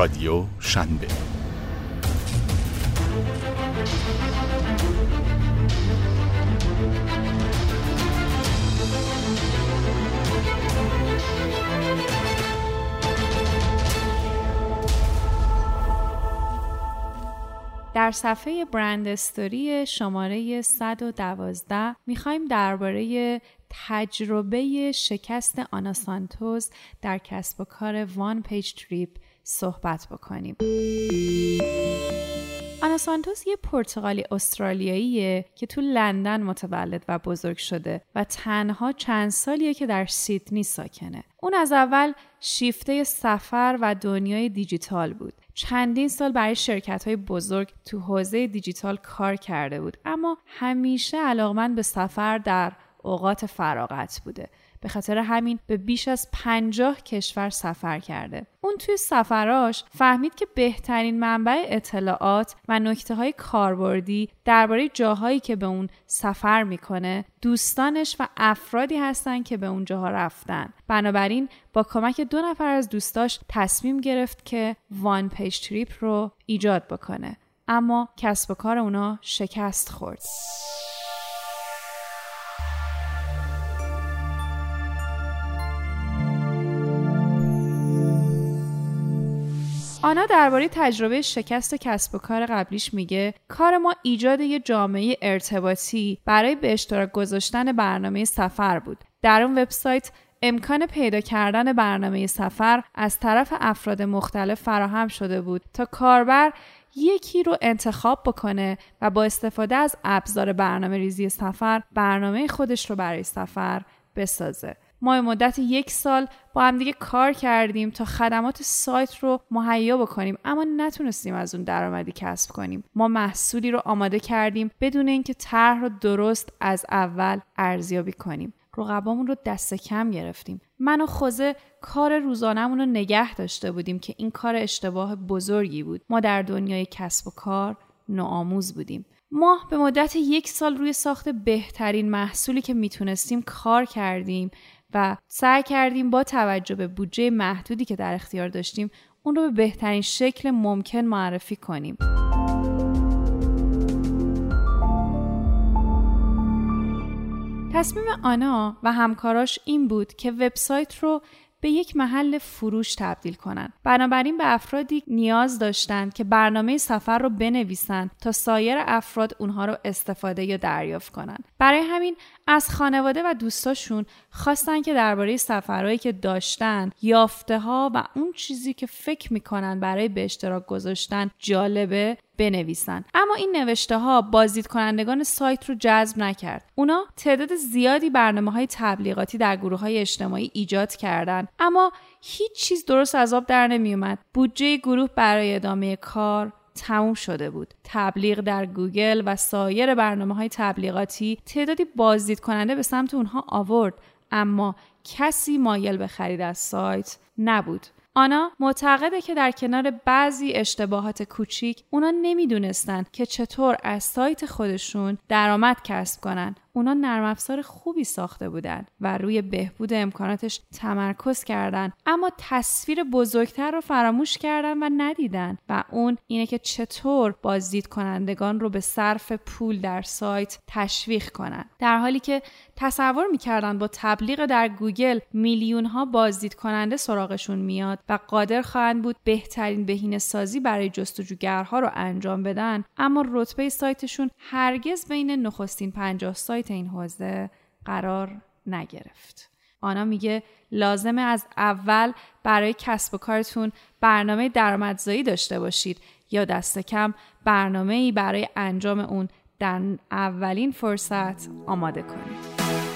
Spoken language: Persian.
رادیو شنبه. در صفحه برند استوری شماره 112 می‌خوایم درباره تجربه شکست آنا سانتوز در کسب و کار One Page Trip صحبت بکنیم. آنا سانتوس یه پرتغالی استرالیاییه که تو لندن متولد و بزرگ شده و تنها چند سالیه که در سیدنی ساکنه. اون از اول شیفته سفر و دنیای دیجیتال بود. چندین سال برای شرکت های بزرگ تو حوزه دیجیتال کار کرده بود اما همیشه علاقمند به سفر در اوقات فراغت بوده به خاطر همین به بیش از پنجاه کشور سفر کرده. اون توی سفراش فهمید که بهترین منبع اطلاعات و نکته های کاربردی درباره جاهایی که به اون سفر می‌کنه دوستانش و افرادی هستن که به اون جاها رفتن. بنابراین با کمک دو نفر از دوستاش تصمیم گرفت که One Page Trip رو ایجاد بکنه. اما کسب و کار اونا شکست خورد. آنا درباره تجربه شکست کسب و کار قبلیش میگه کار ما ایجاد یه جامعه ارتباطی برای به اشتراک گذاشتن برنامه سفر بود در اون وبسایت امکان پیدا کردن برنامه سفر از طرف افراد مختلف فراهم شده بود تا کاربر یکی رو انتخاب بکنه و با استفاده از ابزار برنامه ریزی سفر برنامه خودش رو برای سفر بسازه. ما مدت یک سال با هم دیگه کار کردیم تا خدمات سایت رو مهیا بکنیم. اما نتونستیم از اون درآمدی کسب کنیم. ما محصولی رو آماده کردیم بدون اینکه طرح رو درست از اول ارزیابی کنیم. رقبامون رو دست کم گرفتیم. من و خوزه کار روزانهمون رو نگه داشته بودیم که این کار اشتباه بزرگی بود. ما در دنیای کسب و کار نوآموز بودیم. ما به مدت یک سال روی ساخت بهترین محصولی که می‌تونستیم کار کردیم. و سعی کردیم با توجه به بودجه محدودی که در اختیار داشتیم اون رو به بهترین شکل ممکن معرفی کنیم. تصمیم آنا و همکاراش این بود که وبسایت رو به یک محل فروش تبدیل کنند. بنابراین به افرادی نیاز داشتند که برنامه سفر رو بنویسند تا سایر افراد اونها رو استفاده یا دریافت کنند. برای همین از خانواده و دوستاشون خواستن که درباره سفرهایی که داشتن یافته ها و اون چیزی که فکر می‌کنن برای به اشتراک گذاشتن جالبه بنویسن. اما این نوشته ها بازدید کنندگان سایت رو جذب نکرد. اونا تعداد زیادی برنامه های تبلیغاتی در گروه های اجتماعی ایجاد کردند اما هیچ چیز درست از آب در نمیومد بودجه گروه برای ادامه کار تموم شده بود. تبلیغ در گوگل و سایر برنامه های تبلیغاتی تعدادی بازدید کننده به سمت اونها آورد. اما کسی مایل به خرید از سایت نبود. آنا معتقده که در کنار بعضی اشتباهات کوچیک اونا نمی‌دونستند که چطور از سایت خودشون درآمد کسب کنن. اونا نرم افزار خوبی ساخته بودن و روی بهبود امکاناتش تمرکز کردن. اما تصویر بزرگتر رو فراموش کردن و ندیدن و اون اینه که چطور بازدید کنندگان رو به صرف پول در سایت تشویق کنن. در حالی که تصور می‌کردن با تبلیغ در گوگل میلیون ها بازدید کننده سراغشون میاد و قادر خواهند بود بهترین بهینه سازی برای جستجوگرها رو انجام بدن اما رتبه سایتشون هرگز بین نخستین 50 سایت این حوزه قرار نگرفت. آنا میگه لازمه از اول برای کسب و کارتون برنامه درآمدزایی داشته باشید یا دست کم برنامه ای برای انجام اون در اولین فرصت آماده کنید.